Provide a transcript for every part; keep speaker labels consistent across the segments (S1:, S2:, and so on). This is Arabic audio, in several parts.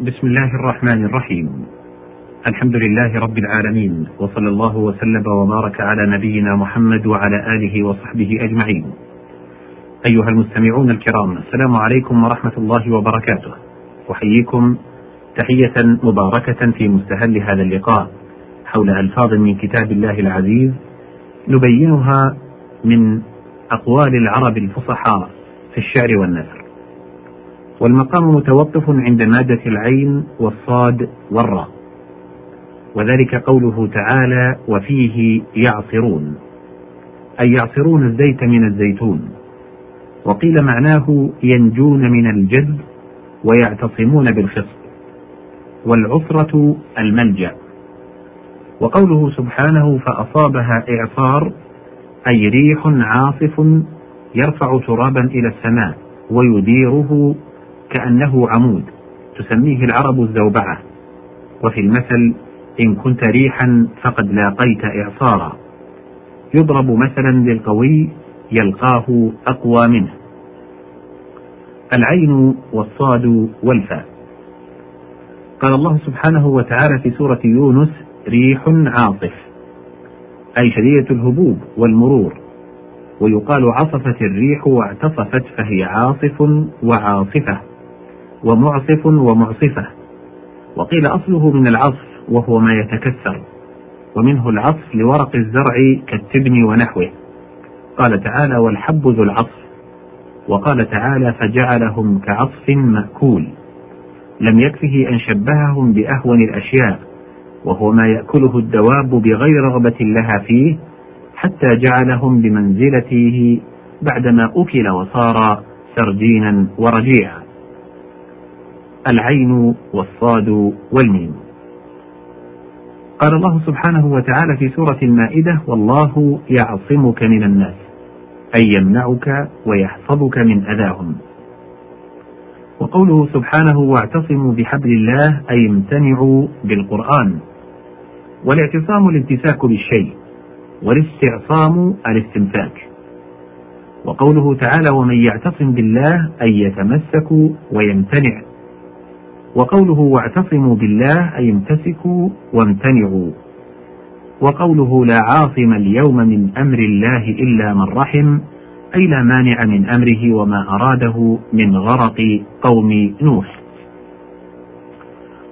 S1: بسم الله الرحمن الرحيم. الحمد لله رب العالمين وصلى الله وسلم وبارك على نبينا محمد وعلى آله وصحبه أجمعين. أيها المستمعون الكرام السلام عليكم ورحمة الله وبركاته. أحييكم تحية مباركة في مستهل هذا اللقاء حول ألفاظ من كتاب الله العزيز نبينها من أقوال العرب الفصحاء في الشعر والنثر. والمقام متوقف عند مادة العين والصاد والراء. وذلك قوله تعالى وفيه يعصرون. أي يعصرون الزيت من الزيتون. وقيل معناه ينجون من الجد ويعتصمون بالخصب. والعصرة الملجأ. وقوله سبحانه فأصابها إعصار أي ريح عاصف يرفع ترابا إلى السماء ويديره كأنه عمود تسميه العرب الزوبعة. وفي المثل إن كنت ريحا فقد لاقيت إعصارا. يضرب مثلا للقوي يلقاه أقوى منه. العين والصاد والفاء. قال الله سبحانه وتعالى في سورة يونس ريح عاصف. أي شديدة الهبوب والمرور. ويقال عصفت الريح واعتصفت فهي عاصف وعاصفة. ومعصف ومعصفة. وقيل أصله من العصف وهو ما يتكسر ومنه العصف لورق الزرع كالتبن ونحوه. قال تعالى والحب ذو العصف وقال تعالى فجعلهم كعصف مأكول لم يكفه أن شبههم بأهون الأشياء وهو ما يأكله الدواب بغير رغبة لها فيه حتى جعلهم بمنزلته بعدما أكل وصار سرجينا ورجيعا. العين والصاد والميم. قال الله سبحانه وتعالى في سورة المائدة والله يعصمك من الناس أي يمنعك ويحفظك من أذاهم. وقوله سبحانه واعتصموا بحبل الله أي امتنعوا بالقرآن. والاعتصام الامتساك بالشيء والاستعصام الاستمساك. وقوله تعالى ومن يعتصم بالله أي يتمسك ويمتنع. وقوله واعتصموا بالله أي امتسكوا وامتنعوا. وقوله لا عاصم اليوم من أمر الله إلا من رحم أي لا مانع من أمره وما أراده من غرق قوم نوح.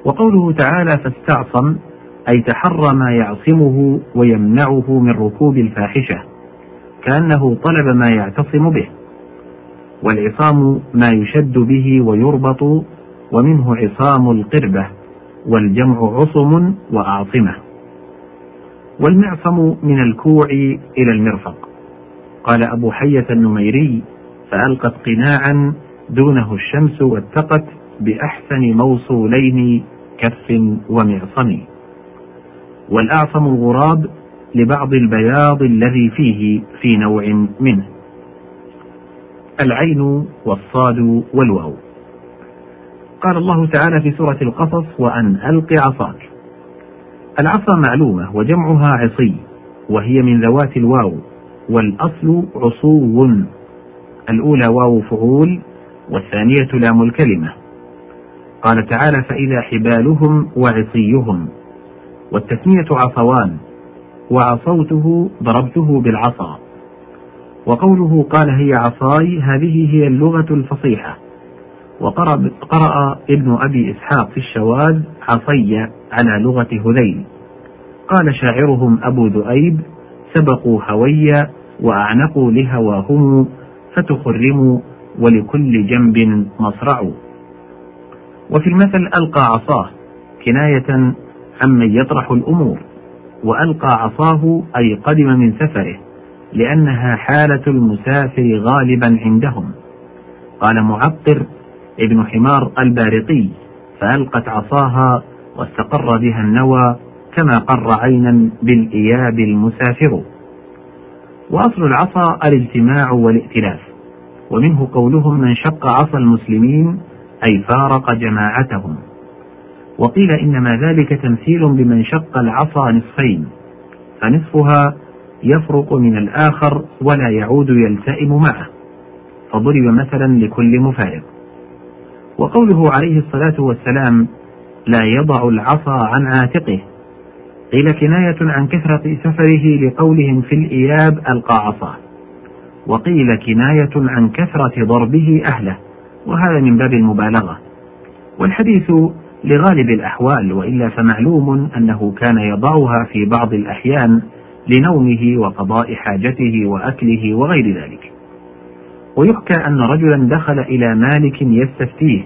S1: وقوله تعالى فاستعصم أي تحرى ما يعصمه ويمنعه من ركوب الفاحشة كأنه طلب ما يعتصم به. والعصام ما يشد به ويربط ومنه عصام القربة والجمع عصم وأعصمة والمعصم من الكوع إلى المرفق. قال أبو حية النميري فألقت قناعا دونه الشمس واتقت بأحسن موصولين كف ومعصم. والأعصم الغراب لبعض البياض الذي فيه في نوع منه. العين والصاد والواو. قال الله تعالى في سورة القصص وأن ألق عصاك. العصا معلومة وجمعها عصي وهي من ذوات الواو والأصل عصو. الأولى واو فعول والثانية لام الكلمة. قال تعالى فإذا حبالهم وعصيهم. والتثنية عصوان وعصوته ضربته بالعصا. وقوله قال هي عصاي هذه هي اللغة الفصيحة. وقرأ قرأ ابن أبي إسحاق في الشواذ عصي على لغة هذيل. قال شاعرهم أبو ذؤيب سبقوا هويا وأعنقوا لهواهم فتخرموا ولكل جنب مصرع. وفي المثل ألقى عصاه كناية عمن يطرح الأمور وألقى عصاه أي قدم من سفره لأنها حالة المسافر غالبا عندهم. قال معطر ابن حمار البارقي فألقت عصاها واستقر بها النوى كما قر عينا بالإياب المسافر. وأصل العصا الإجتماع والائتلاف ومنه قولهم من شق عصا المسلمين أي فارق جماعتهم. وقيل إنما ذلك تمثيل بمن شق العصا نصفين فنصفها يفرق من الآخر ولا يعود يلتئم معه. فضرب مثلا لكل مفارق. وقوله عليه الصلاة والسلام لا يضع العصا عن عاتقه. قيل كناية عن كثرة سفره لقولهم في الإياب ألقى عصاه. وقيل كناية عن كثرة ضربه أهله. وهذا من باب المبالغة. والحديث لغالب الأحوال وإلا فمعلوم أنه كان يضعها في بعض الأحيان لنومه وقضاء حاجته وأكله وغير ذلك. ويحكى أن رجلا دخل إلى مالك يستفتيه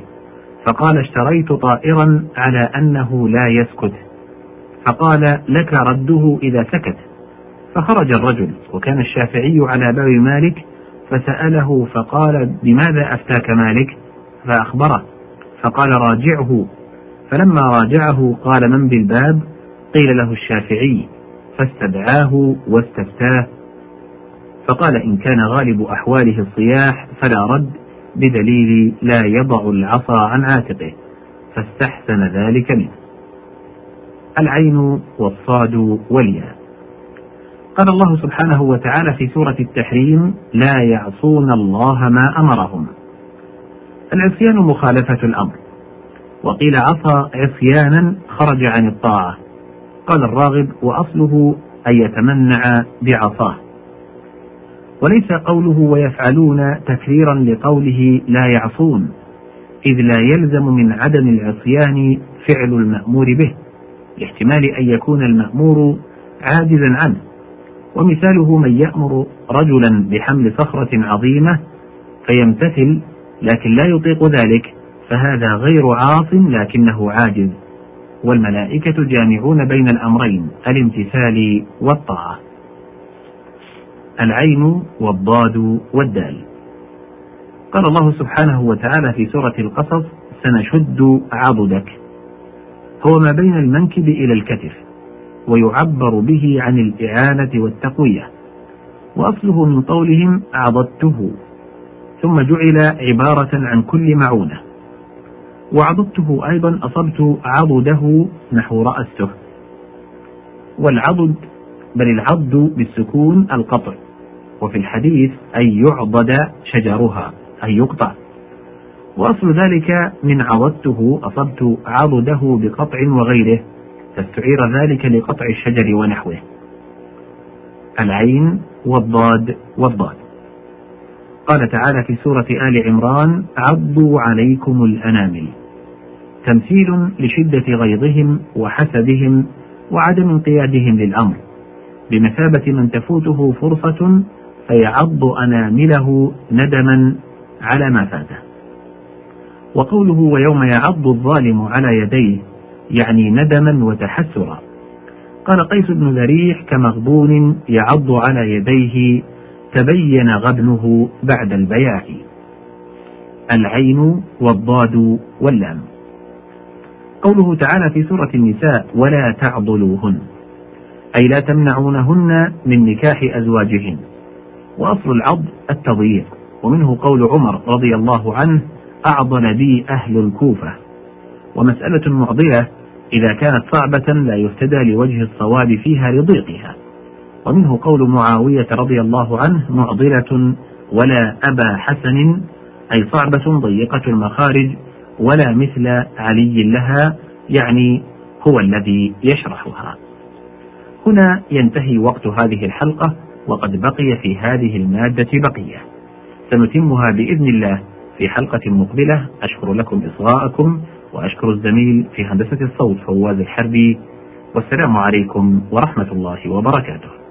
S1: فقال اشتريت طائرا على أنه لا يسكت. فقال لك رده إذا سكت. فخرج الرجل وكان الشافعي على باب مالك فسأله فقال بماذا أفتاك مالك؟ فأخبره فقال راجعه. فلما راجعه قال من بالباب؟ قيل له الشافعي فاستدعاه واستفتاه. فقال إن كان غالب أحواله الصياح فلا رد بدليل لا يضع العصا عن عاتقه فاستحسن ذلك منه. العين والصاد والياء. قال الله سبحانه وتعالى في سورة التحريم لا يعصون الله ما أمرهم العصيان مخالفة الأمر. وقيل عصى عصيانا خرج عن الطاعة. قال الراغب وأصله أن يتمنع بعصاه وليس قوله ويفعلون تكريرا لقوله لا يعصون إذ لا يلزم من عدم العصيان فعل المأمور به لاحتمال أن يكون المأمور عاجزا عنه. ومثاله من يأمر رجلا بحمل صخرة عظيمة فيمتثل لكن لا يطيق ذلك فهذا غير عاص لكنه عاجز. والملائكة جامعون بين الأمرين الامتثال والطاعة. العين والضاد والدال. قال الله سبحانه وتعالى في سورة القصص سنشد عضدك هو ما بين المنكب إلى الكتف ويعبر به عن الإعانة والتقوية. وأصله من قولهم عضدته. ثم جعل عبارة عن كل معونة. وعضدته أيضا أصبت عضده نحو رأسته والعضد بل العض بالسكون القطع وفي الحديث أن يعضد شجرها أن يقطع. وأصل ذلك من عضدته أصبت عضده بقطع وغيره فاستعير ذلك لقطع الشجر ونحوه. العين والضاد والضاد. قال تعالى في سورة آل عمران عضوا عليكم الأنامل. تمثيل لشدة غيظهم وحسدهم وعدم انقيادهم للأمر. بمثابة من تفوته فرصة فيعض أنامله ندما على ما فاته. وقوله ويوم يعض الظالم على يديه يعني ندما وتحسرا. قال قيس بن ذريح كمغبون يعض على يديه تبين غبنه بعد البياع. العين والضاد واللام. قوله تعالى في سورة النساء ولا تعضلوهن. أي لا تمنعونهن من نكاح أزواجهن. وأصل العض التضييق. ومنه قول عمر رضي الله عنه أعضل بي أهل الكوفة. ومسألة معضلة إذا كانت صعبة لا يهتدى لوجه الصواب فيها لضيقها. ومنه قول معاوية رضي الله عنه معضلة ولا أبا حسن أي صعبة ضيقة المخارج ولا مثل علي لها يعني هو الذي يشرحها. هنا ينتهي وقت هذه الحلقة وقد بقي في هذه المادة بقية. سنتمها بإذن الله في حلقة مقبلة. أشكر لكم إصغاءكم وأشكر الزميل في هندسة الصوت فواز الحربي. والسلام عليكم ورحمة الله وبركاته.